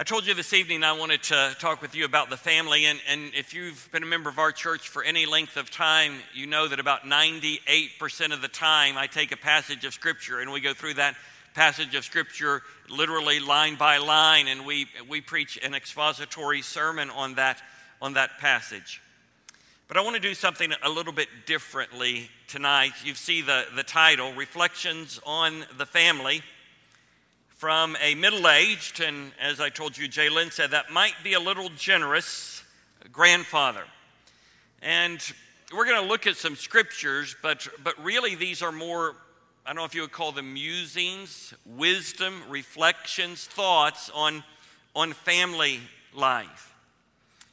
I told you this evening I wanted to talk with you about the family, and, and if you've been a member of our church for any length of time, you know that about 98% of the time I take a passage of Scripture and we go through that passage of Scripture literally line by line, and we, we preach an expository sermon on that, on that passage. But I want to do something a little bit differently tonight. You see the, the title, Reflections on the Family from a middle aged, and as I told you, Jay Lynn said, that might be a little generous grandfather. And we're going to look at some scriptures, but, but really these are more, I don't know if you would call them musings, wisdom, reflections, thoughts on, on family life.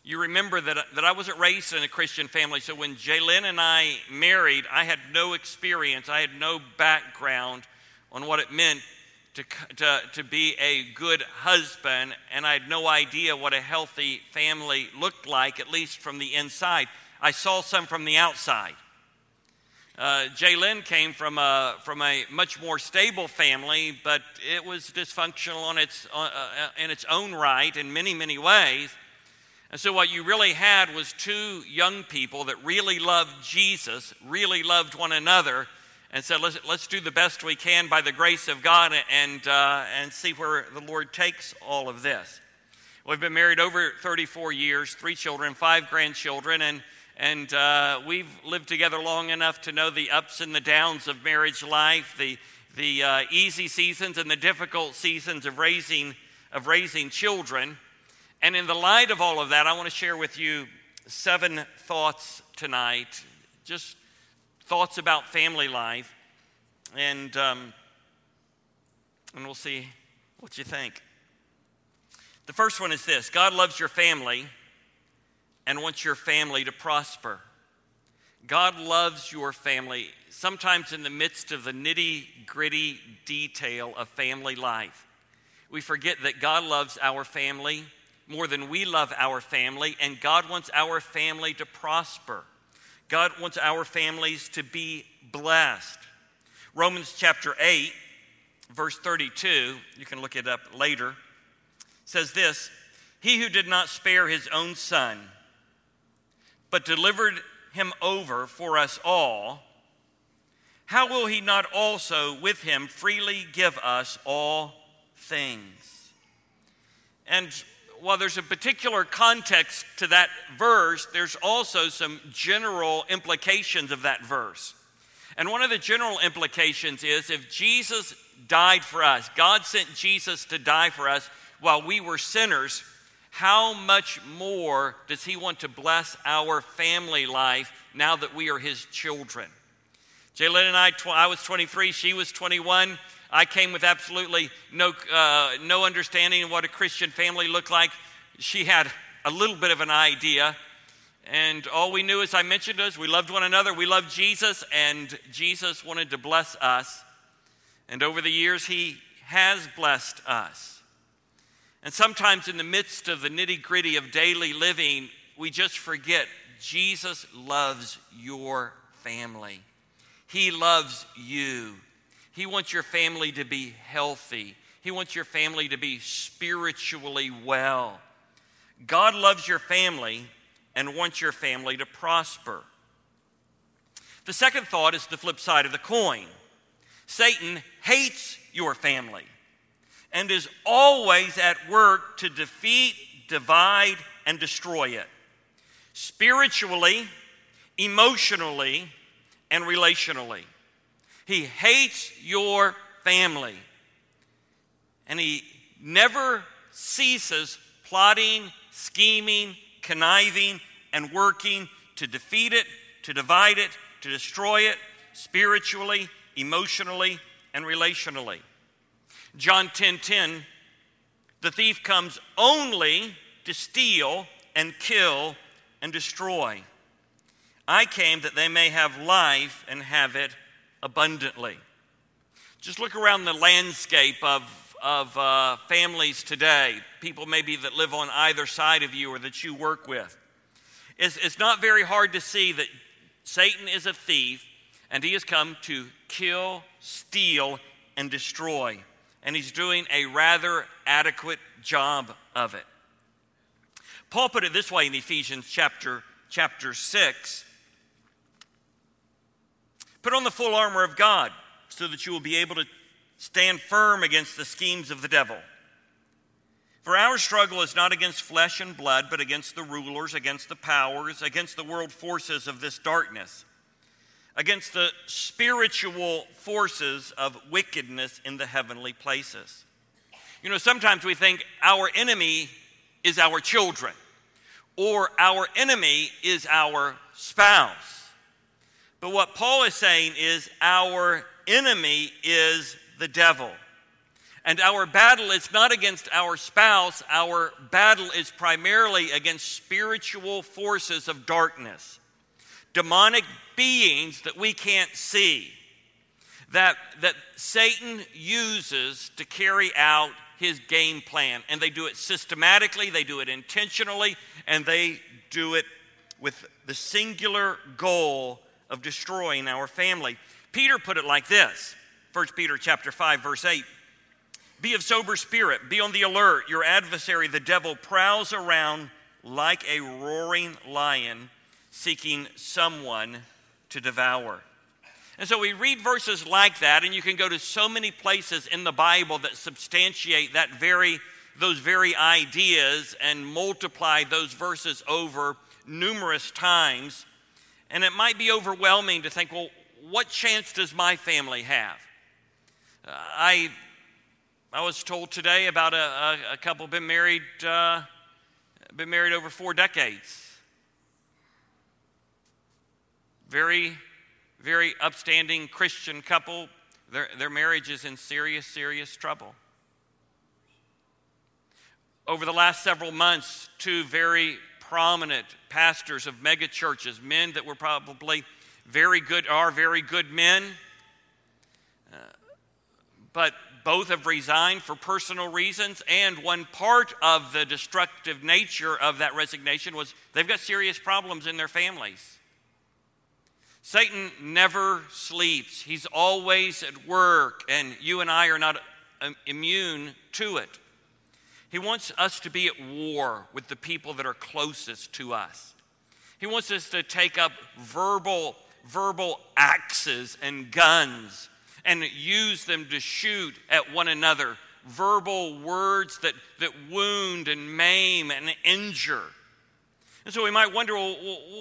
You remember that, that I wasn't raised in a Christian family, so when Jalen and I married, I had no experience, I had no background on what it meant to, to, to be a good husband, and I had no idea what a healthy family looked like, at least from the inside. I saw some from the outside. Uh, Lynn came from a, from a much more stable family, but it was dysfunctional on its, uh, uh, in its own right in many, many ways. And so, what you really had was two young people that really loved Jesus, really loved one another, and said, let's, let's do the best we can by the grace of God and, uh, and see where the Lord takes all of this. We've been married over 34 years, three children, five grandchildren, and, and uh, we've lived together long enough to know the ups and the downs of marriage life, the, the uh, easy seasons and the difficult seasons of raising, of raising children. And in the light of all of that, I want to share with you seven thoughts tonight, just thoughts about family life, and, um, and we'll see what you think. The first one is this God loves your family and wants your family to prosper. God loves your family, sometimes in the midst of the nitty gritty detail of family life. We forget that God loves our family more than we love our family, and God wants our family to prosper. God wants our families to be blessed. Romans chapter 8, verse 32, you can look it up later, says this He who did not spare his own son, but delivered him over for us all, how will he not also with him freely give us all things? And while there's a particular context to that verse, there's also some general implications of that verse. And one of the general implications is if Jesus died for us, God sent Jesus to die for us while we were sinners, how much more does He want to bless our family life now that we are His children? Jaylin and I, I was 23, she was 21. I came with absolutely no, uh, no understanding of what a Christian family looked like. She had a little bit of an idea. And all we knew, as I mentioned, is we loved one another, we loved Jesus, and Jesus wanted to bless us. And over the years, He has blessed us. And sometimes, in the midst of the nitty gritty of daily living, we just forget Jesus loves your family. He loves you. He wants your family to be healthy. He wants your family to be spiritually well. God loves your family and wants your family to prosper. The second thought is the flip side of the coin Satan hates your family and is always at work to defeat, divide, and destroy it spiritually, emotionally, and relationally. He hates your family. And he never ceases plotting, scheming, conniving, and working to defeat it, to divide it, to destroy it spiritually, emotionally, and relationally. John 10:10 10, 10, The thief comes only to steal and kill and destroy. I came that they may have life and have it abundantly. Just look around the landscape of, of uh, families today, people maybe that live on either side of you or that you work with. It's, it's not very hard to see that Satan is a thief and he has come to kill, steal, and destroy. and he's doing a rather adequate job of it. Paul put it this way in Ephesians chapter, chapter 6 Put on the full armor of God so that you will be able to stand firm against the schemes of the devil. For our struggle is not against flesh and blood, but against the rulers, against the powers, against the world forces of this darkness, against the spiritual forces of wickedness in the heavenly places. You know, sometimes we think our enemy is our children, or our enemy is our spouse. But what Paul is saying is our enemy is the devil. And our battle is not against our spouse, our battle is primarily against spiritual forces of darkness, demonic beings that we can't see, that, that Satan uses to carry out his game plan. And they do it systematically, they do it intentionally, and they do it with the singular goal of destroying our family. Peter put it like this 1 Peter chapter 5 verse 8 Be of sober spirit, be on the alert. Your adversary the devil prowls around like a roaring lion seeking someone to devour. And so we read verses like that and you can go to so many places in the Bible that substantiate that very those very ideas and multiply those verses over numerous times. And it might be overwhelming to think, well, what chance does my family have? Uh, I, I was told today about a, a, a couple been married, uh, been married over four decades. Very, very upstanding Christian couple. Their, their marriage is in serious, serious trouble. Over the last several months, two very prominent pastors of megachurches, men that were probably very good, are very good men, uh, but both have resigned for personal reasons. And one part of the destructive nature of that resignation was they've got serious problems in their families. Satan never sleeps, he's always at work, and you and I are not um, immune to it. He wants us to be at war with the people that are closest to us. He wants us to take up verbal, verbal axes and guns and use them to shoot at one another. Verbal words that, that wound and maim and injure. And so we might wonder well,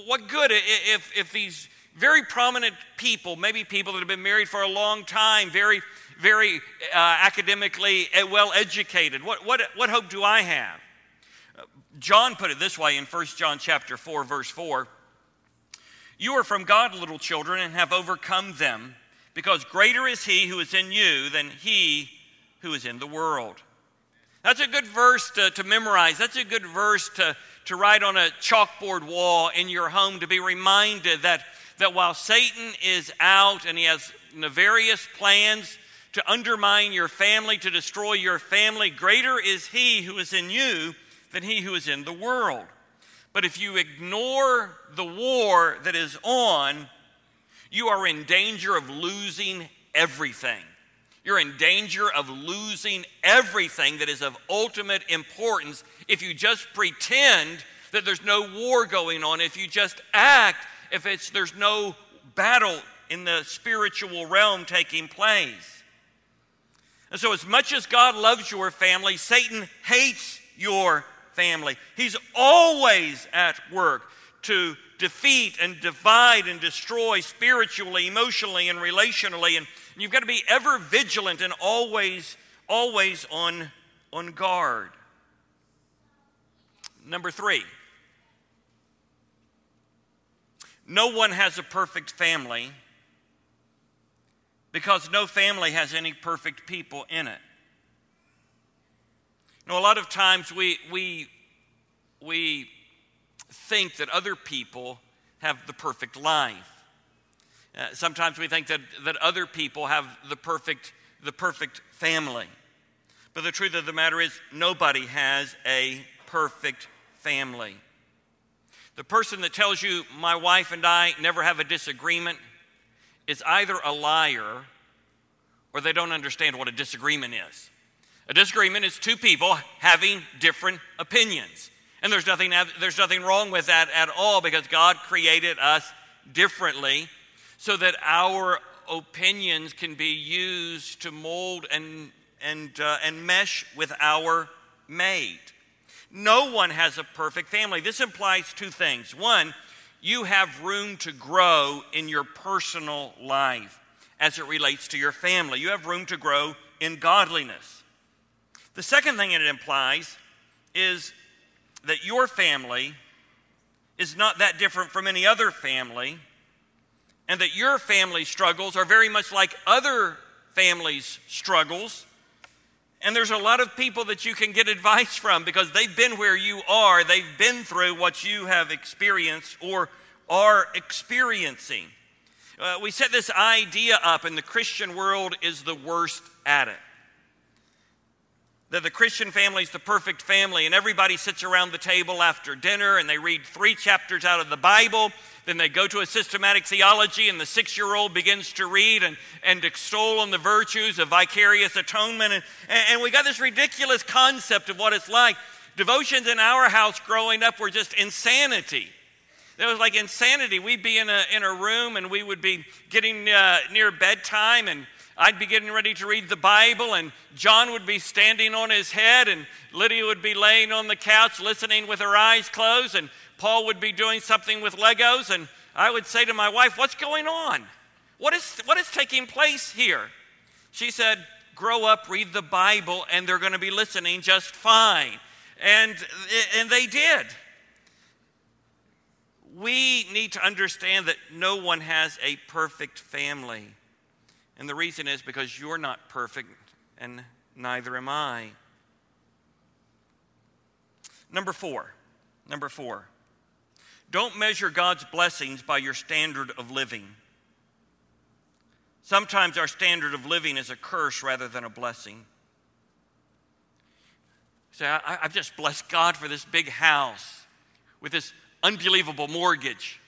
what good if, if these very prominent people, maybe people that have been married for a long time, very very uh, academically uh, well educated. What, what, what hope do I have? John put it this way in 1 John chapter 4 verse 4. You are from God, little children, and have overcome them, because greater is he who is in you than he who is in the world. That's a good verse to, to memorize. That's a good verse to, to write on a chalkboard wall in your home to be reminded that, that while Satan is out and he has nefarious plans to undermine your family, to destroy your family. Greater is he who is in you than he who is in the world. But if you ignore the war that is on, you are in danger of losing everything. You're in danger of losing everything that is of ultimate importance if you just pretend that there's no war going on, if you just act if it's there's no battle in the spiritual realm taking place. And so, as much as God loves your family, Satan hates your family. He's always at work to defeat and divide and destroy spiritually, emotionally, and relationally. And you've got to be ever vigilant and always, always on, on guard. Number three, no one has a perfect family because no family has any perfect people in it. You know, a lot of times we, we, we think that other people have the perfect life. Uh, sometimes we think that, that other people have the perfect, the perfect family. But the truth of the matter is, nobody has a perfect family. The person that tells you, my wife and I never have a disagreement, is either a liar or they don't understand what a disagreement is. A disagreement is two people having different opinions. And there's nothing, there's nothing wrong with that at all because God created us differently so that our opinions can be used to mold and, and, uh, and mesh with our mate. No one has a perfect family. This implies two things. One, you have room to grow in your personal life as it relates to your family. You have room to grow in godliness. The second thing it implies is that your family is not that different from any other family, and that your family struggles are very much like other families' struggles. And there's a lot of people that you can get advice from because they've been where you are, they've been through what you have experienced or are experiencing. Uh, we set this idea up, and the Christian world is the worst at it that the Christian family is the perfect family, and everybody sits around the table after dinner and they read three chapters out of the Bible. Then they go to a systematic theology, and the six year old begins to read and, and extol on the virtues of vicarious atonement. And, and we got this ridiculous concept of what it's like. Devotions in our house growing up were just insanity. It was like insanity. We'd be in a, in a room and we would be getting uh, near bedtime and I'd be getting ready to read the Bible, and John would be standing on his head, and Lydia would be laying on the couch listening with her eyes closed, and Paul would be doing something with Legos, and I would say to my wife, What's going on? What is, what is taking place here? She said, Grow up, read the Bible, and they're going to be listening just fine. And, and they did. We need to understand that no one has a perfect family. And the reason is because you're not perfect, and neither am I. Number four, number four, don't measure God's blessings by your standard of living. Sometimes our standard of living is a curse rather than a blessing. Say, I, have just blessed God for this big house with this unbelievable mortgage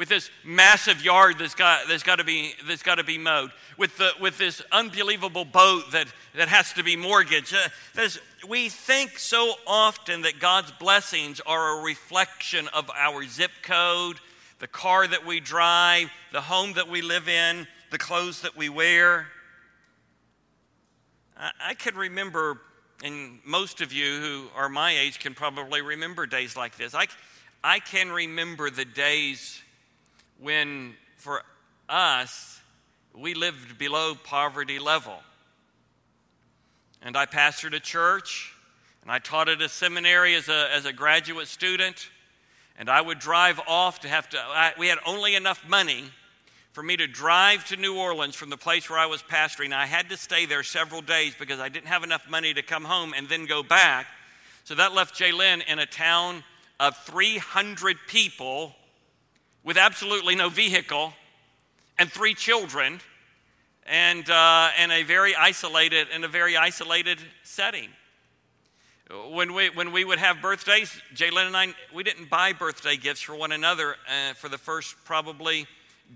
with this massive yard that's got, that's got, to, be, that's got to be mowed, with, the, with this unbelievable boat that, that has to be mortgaged. Uh, we think so often that God's blessings are a reflection of our zip code, the car that we drive, the home that we live in, the clothes that we wear. I, I can remember, and most of you who are my age can probably remember days like this. I, I can remember the days when for us, we lived below poverty level. And I pastored a church, and I taught at a seminary as a, as a graduate student. And I would drive off to have to, I, we had only enough money for me to drive to New Orleans from the place where I was pastoring. I had to stay there several days because I didn't have enough money to come home and then go back. So that left Jalen in a town of 300 people with absolutely no vehicle and three children and, uh, and a very isolated in a very isolated setting when we, when we would have birthdays, Jalen and I, we didn't buy birthday gifts for one another uh, for the first probably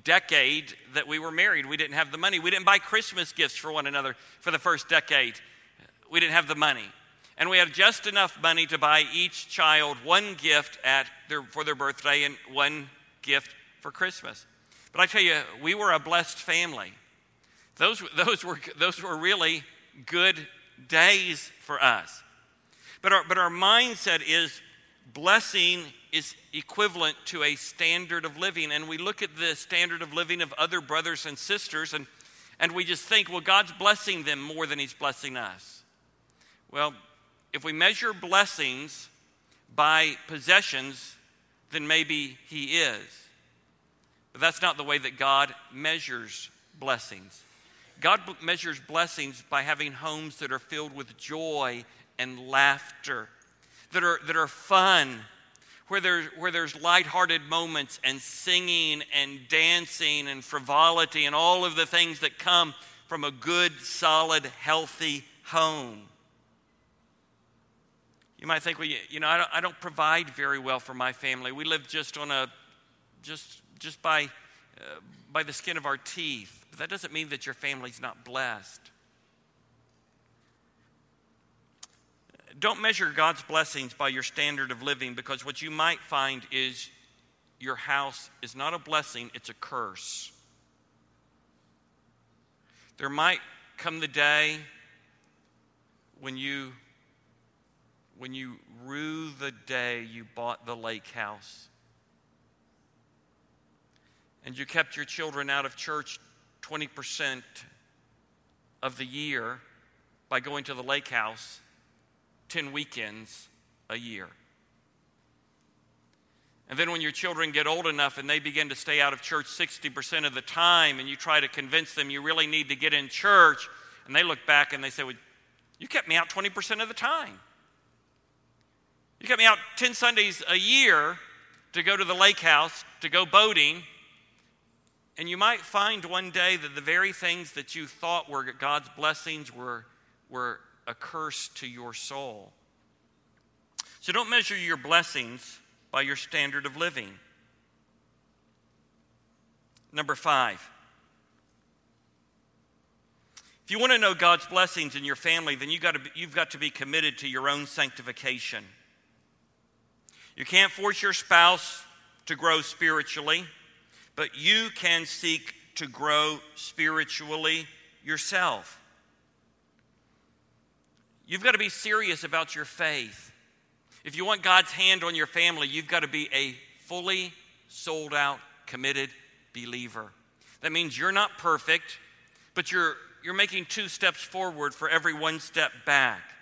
decade that we were married. We didn't have the money. We didn't buy Christmas gifts for one another for the first decade. We didn't have the money. And we had just enough money to buy each child one gift at their, for their birthday and one gift for Christmas. But I tell you, we were a blessed family. Those, those, were, those were really good days for us. But our, but our mindset is blessing is equivalent to a standard of living. And we look at the standard of living of other brothers and sisters, and, and we just think, well, God's blessing them more than He's blessing us. Well, if we measure blessings by possessions, then maybe He is. But that's not the way that God measures blessings. God measures blessings by having homes that are filled with joy and laughter, that are, that are fun, where, there, where there's lighthearted moments and singing and dancing and frivolity and all of the things that come from a good, solid, healthy home. You might think, well, you know, I don't, I don't provide very well for my family. We live just on a, just, just by, uh, by the skin of our teeth. But that doesn't mean that your family's not blessed. don't measure God's blessings by your standard of living because what you might find is your house is not a blessing, it's a curse. There might come the day when you when you rue the day you bought the lake house and you kept your children out of church 20% of the year by going to the lake house 10 weekends a year. And then when your children get old enough and they begin to stay out of church 60% of the time, and you try to convince them you really need to get in church, and they look back and they say, Well, you kept me out 20% of the time. You kept me out 10 Sundays a year to go to the lake house, to go boating. And you might find one day that the very things that you thought were God's blessings were, were a curse to your soul. So don't measure your blessings by your standard of living. Number five. If you want to know God's blessings in your family, then you got to you've got to be committed to your own sanctification. You can't force your spouse to grow spiritually, but you can seek to grow spiritually yourself. You've got to be serious about your faith. If you want God's hand on your family, you've got to be a fully sold out, committed believer. That means you're not perfect, but you're, you're making two steps forward for every one step back.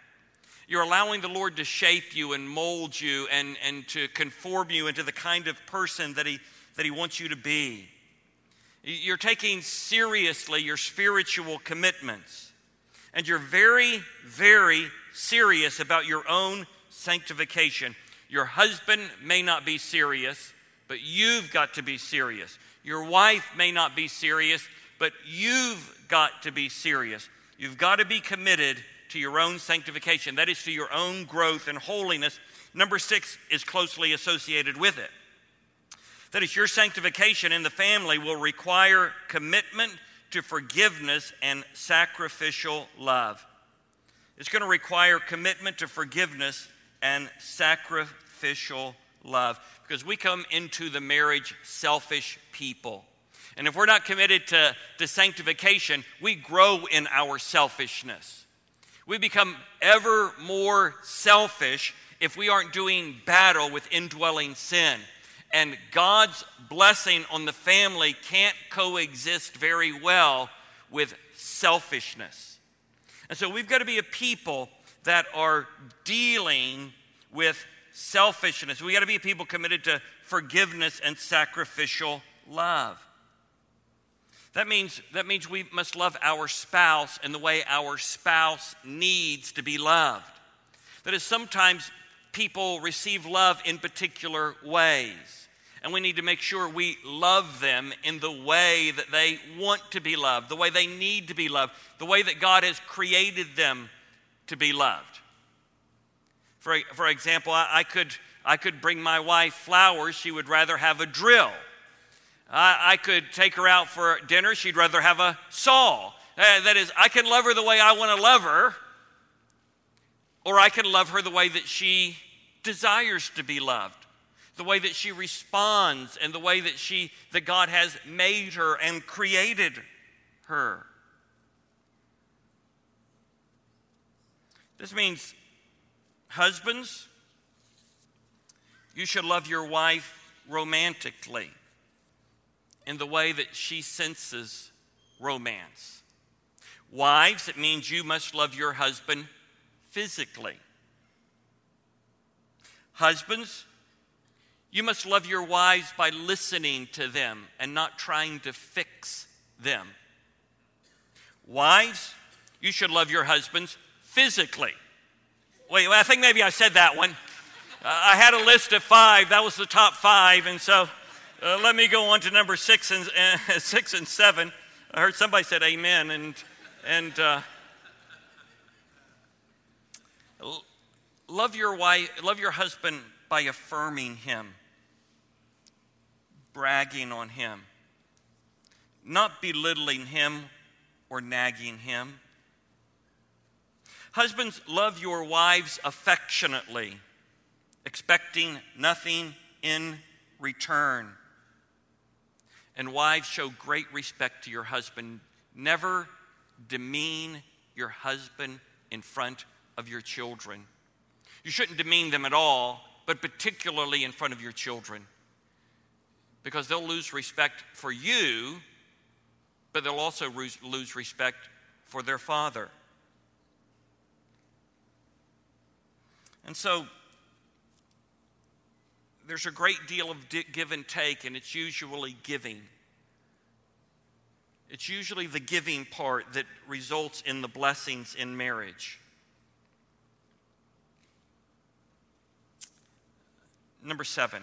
You're allowing the Lord to shape you and mold you and, and to conform you into the kind of person that he, that he wants you to be. You're taking seriously your spiritual commitments. And you're very, very serious about your own sanctification. Your husband may not be serious, but you've got to be serious. Your wife may not be serious, but you've got to be serious. You've got to be committed to your own sanctification. That is to your own growth and holiness. Number six is closely associated with it. That is, your sanctification in the family will require commitment to forgiveness and sacrificial love. It's going to require commitment to forgiveness and sacrificial love because we come into the marriage selfish people. And if we're not committed to, to sanctification, we grow in our selfishness. We become ever more selfish if we aren't doing battle with indwelling sin. And God's blessing on the family can't coexist very well with selfishness. And so we've got to be a people that are dealing with selfishness. We've got to be a people committed to forgiveness and sacrificial love. That means, that means we must love our spouse in the way our spouse needs to be loved. That is, sometimes people receive love in particular ways. And we need to make sure we love them in the way that they want to be loved, the way they need to be loved, the way that God has created them to be loved. For, for example, I, I could, I could bring my wife flowers, she would rather have a drill. I, I could take her out for dinner, she'd rather have a saw. Uh, that is, I can love her the way I want to love her, or I can love her the way that she desires to be loved the way that she responds and the way that she that God has made her and created her. This means husbands you should love your wife romantically in the way that she senses romance. Wives, it means you must love your husband physically. Husbands, you must love your wives by listening to them and not trying to fix them. Wives, you should love your husbands physically. Wait, I think maybe I said that one. Uh, I had a list of five. That was the top five, and so uh, let me go on to number six and uh, six and seven. I heard somebody said Amen, and and uh, love your wife, love your husband by affirming him bragging on him, not belittling him or nagging him. Husbands, love your wives affectionately, expecting nothing in return. And wives, show great respect to your husband. Never demean your husband in front of your children. You shouldn't demean them at all, but particularly in front of your children. Because they'll lose respect for you, but they'll also lose respect for their father. And so there's a great deal of give and take, and it's usually giving. It's usually the giving part that results in the blessings in marriage. Number seven.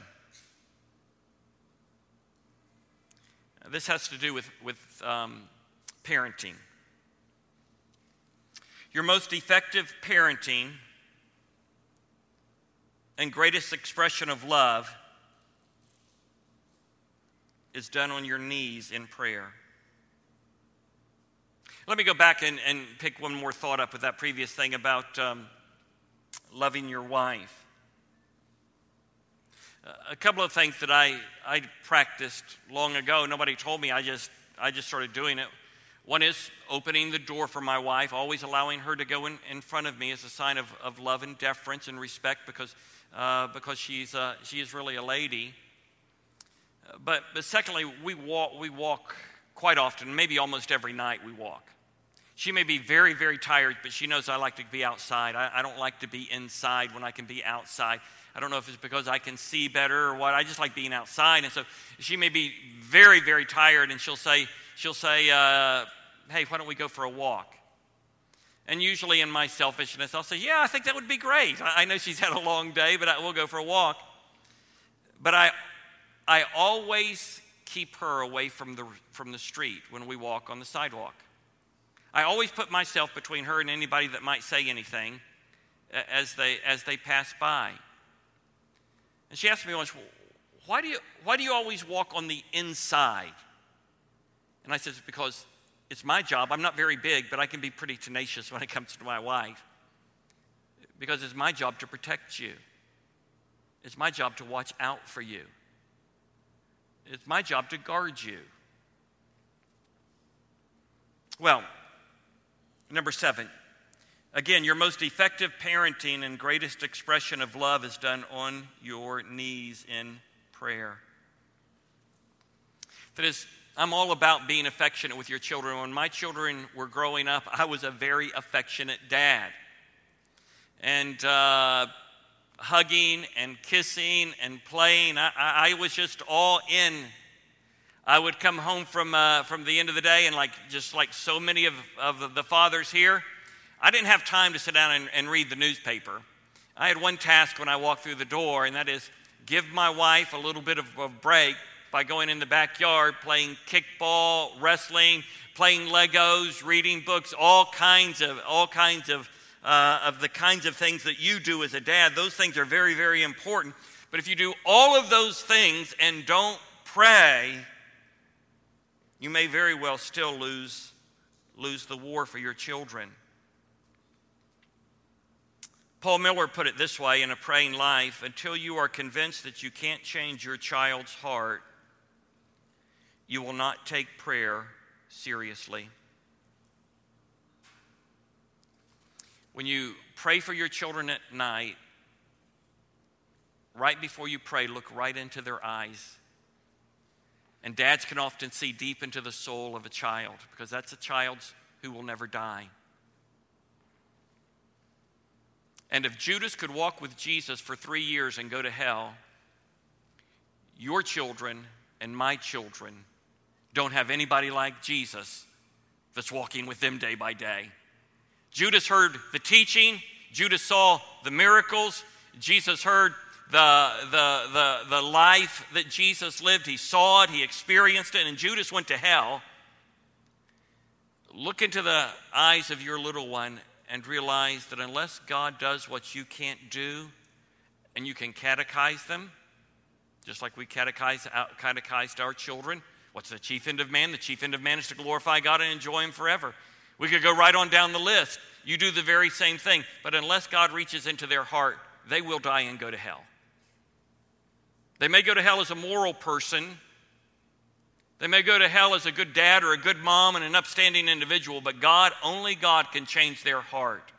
This has to do with, with um, parenting. Your most effective parenting and greatest expression of love is done on your knees in prayer. Let me go back and, and pick one more thought up with that previous thing about um, loving your wife. a couple of things that I, I practiced long ago, nobody told me, I just, I just started doing it. One is opening the door for my wife, always allowing her to go in, in front of me as a sign of, of love and deference and respect because uh, because she's, uh, she is really a lady. But, but secondly, we walk, we walk quite often, maybe almost every night we walk. She may be very, very tired, but she knows I like to be outside. I, I don't like to be inside when I can be outside. I don't know if it's because I can see better or what. I just like being outside. And so she may be very, very tired, and she'll say, she'll say, uh, "Hey, why don't we go for a walk?" And usually in my selfishness, I'll say, Yeah, I think that would be great. I know she's had a long day, but I, we'll go for a walk. But I, I always keep her away from the, from the street when we walk on the sidewalk. I always put myself between her and anybody that might say anything as they, as they pass by. And she asked me once, why do, you, why do you always walk on the inside? And I said, because it's my job. I'm not very big, but I can be pretty tenacious when it comes to my wife because it's my job to protect you. It's my job to watch out for you. It's my job to guard you. Well, number seven. Again, your most effective parenting and greatest expression of love is done on your knees in prayer. That is, I'm all about being affectionate with your children. When my children were growing up, I was a very affectionate dad. And uh, hugging and kissing and playing, I, I, was just all in. I would come home from, uh, from the end of the day, and like just like so many of, of the fathers here, I didn't have time to sit down and, and read the newspaper. I had one task when I walked through the door, and that is give my wife a little bit of a break by going in the backyard, playing kickball, wrestling, playing Legos, reading books, all kinds of, all kinds of, uh, of the kinds of things that you do as a dad. Those things are very, very important. But if you do all of those things and don't pray, you may very well still lose, lose the war for your children. Paul Miller put it this way in A Praying Life until you are convinced that you can't change your child's heart, you will not take prayer seriously. When you pray for your children at night, right before you pray, look right into their eyes. And dads can often see deep into the soul of a child because that's a child who will never die. And if Judas could walk with Jesus for three years and go to hell, your children and my children don't have anybody like Jesus that's walking with them day by day. Judas heard the teaching, Judas saw the miracles, Jesus heard the, the, the, the life that Jesus lived. He saw it, he experienced it, and Judas went to hell. Look into the eyes of your little one and realize that unless God does what you can't do, and you can catechize them, just like we catechize, catechized our children, What's the chief end of man? The chief end of man is to glorify God and enjoy Him forever. We could go right on down the list. You do the very same thing, but unless God reaches into their heart, they will die and go to hell. They may go to hell as a moral person. They may go to hell as a good dad or a good mom and an upstanding individual, but God, only God can change their heart.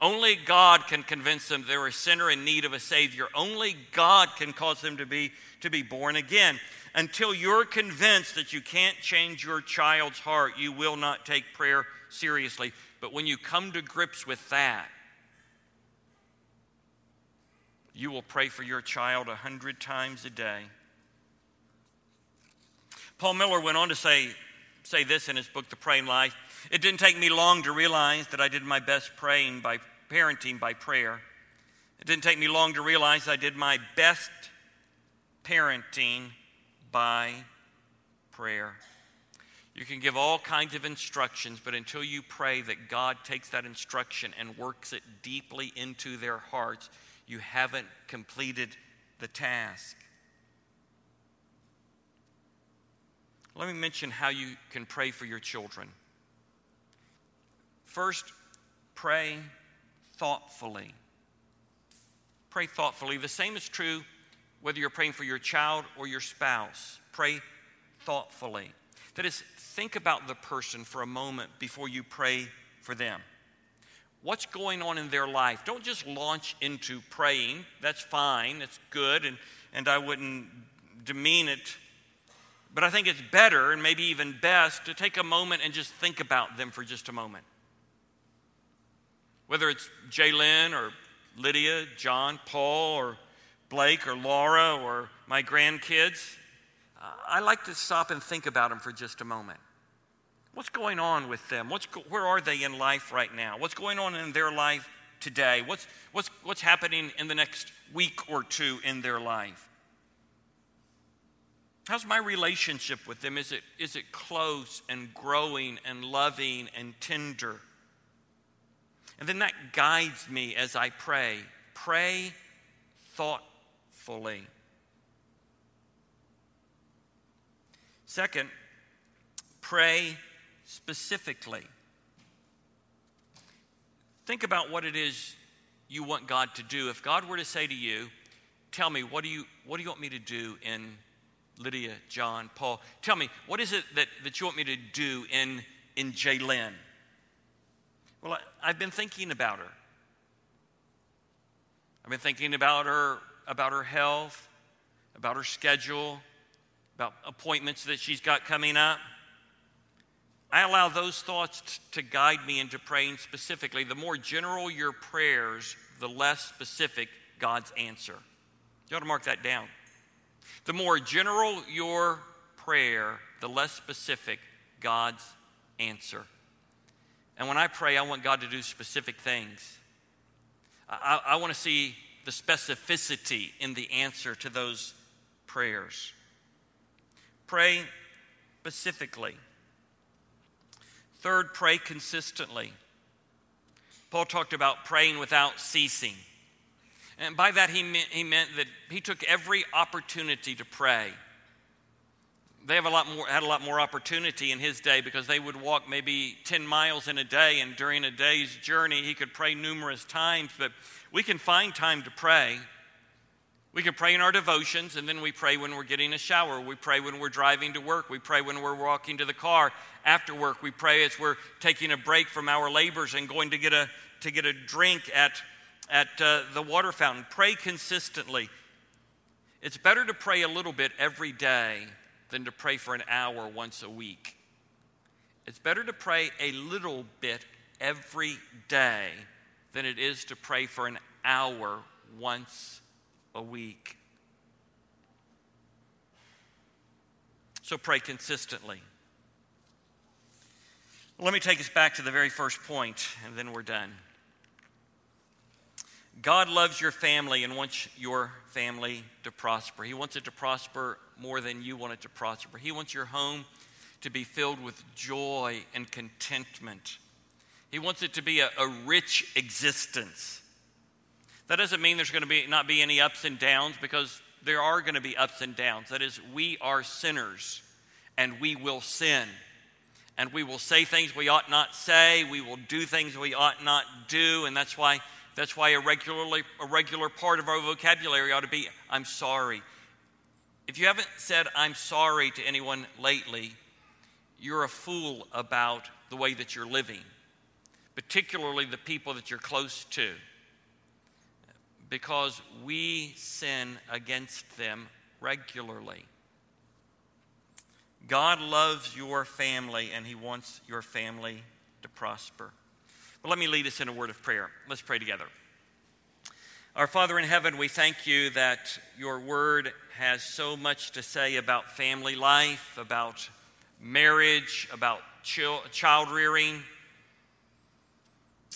Only God can convince them they're a sinner in need of a Savior. Only God can cause them to be, to be born again. Until you're convinced that you can't change your child's heart, you will not take prayer seriously. But when you come to grips with that, you will pray for your child a hundred times a day. Paul Miller went on to say, say this in his book, The Praying Life. It didn't take me long to realize that I did my best praying by parenting by prayer. It didn't take me long to realize I did my best parenting by prayer. You can give all kinds of instructions, but until you pray that God takes that instruction and works it deeply into their hearts, you haven't completed the task. Let me mention how you can pray for your children. First, pray thoughtfully. Pray thoughtfully. The same is true whether you're praying for your child or your spouse. Pray thoughtfully. That is, think about the person for a moment before you pray for them what's going on in their life. Don't just launch into praying. That's fine, it's good, and, and I wouldn't demean it. But I think it's better and maybe even best to take a moment and just think about them for just a moment. Whether it's Jalen or Lydia, John, Paul, or Blake or Laura or my grandkids, uh, I like to stop and think about them for just a moment. What's going on with them? What's, where are they in life right now? What's going on in their life today? What's, what's, what's happening in the next week or two in their life? How's my relationship with them? Is it, is it close and growing and loving and tender? And then that guides me as I pray. Pray thoughtfully. Second, pray specifically. Think about what it is you want God to do. If God were to say to you, Tell me, what do you, what do you want me to do in Lydia, John, Paul? Tell me, what is it that, that you want me to do in, in Jalen? Well, I, I've been thinking about her. I've been thinking about her, about her health, about her schedule, about appointments that she's got coming up. I allow those thoughts to guide me into praying specifically. The more general your prayers, the less specific God's answer. You ought to mark that down. The more general your prayer, the less specific God's answer. And when I pray, I want God to do specific things. I, I want to see the specificity in the answer to those prayers. Pray specifically. Third, pray consistently. Paul talked about praying without ceasing. And by that, he meant, he meant that he took every opportunity to pray. They have a lot more, had a lot more opportunity in his day because they would walk maybe 10 miles in a day, and during a day's journey, he could pray numerous times. But we can find time to pray we can pray in our devotions, and then we pray when we're getting a shower. We pray when we're driving to work. We pray when we're walking to the car after work. We pray as we're taking a break from our labors and going to get a, to get a drink at, at uh, the water fountain. Pray consistently. It's better to pray a little bit every day than to pray for an hour once a week. It's better to pray a little bit every day than it is to pray for an hour once a week. So pray consistently. Let me take us back to the very first point, and then we're done. God loves your family and wants your family to prosper. He wants it to prosper more than you want it to prosper. He wants your home to be filled with joy and contentment. He wants it to be a, a rich existence. That doesn't mean there's going to be not be any ups and downs because there are going to be ups and downs. That is, we are sinners and we will sin. and we will say things we ought not say. We will do things we ought not do, and that's why that's why a regularly a regular part of our vocabulary ought to be I'm sorry. If you haven't said I'm sorry to anyone lately, you're a fool about the way that you're living, particularly the people that you're close to. Because we sin against them regularly. God loves your family and He wants your family to prosper. But let me lead us in a word of prayer. Let's pray together. Our Father in heaven, we thank you that your word has so much to say about family life, about marriage, about child rearing.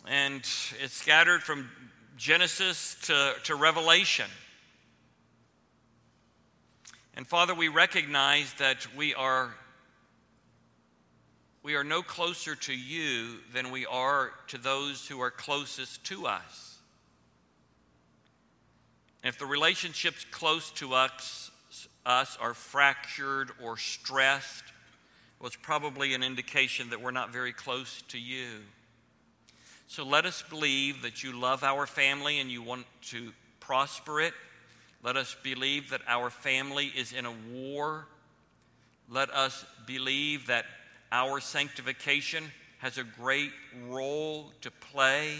And it's scattered from Genesis to, to Revelation. And Father, we recognize that we are we are no closer to you than we are to those who are closest to us. If the relationships close to us, us are fractured or stressed, well, it's probably an indication that we're not very close to you. So let us believe that you love our family and you want to prosper it let us believe that our family is in a war. Let us believe that our sanctification has a great role to play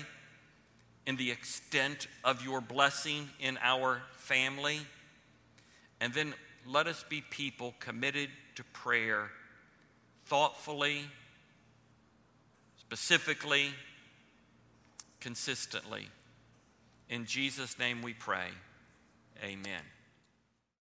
in the extent of your blessing in our family. And then let us be people committed to prayer thoughtfully, specifically, consistently. In Jesus' name we pray. Amen.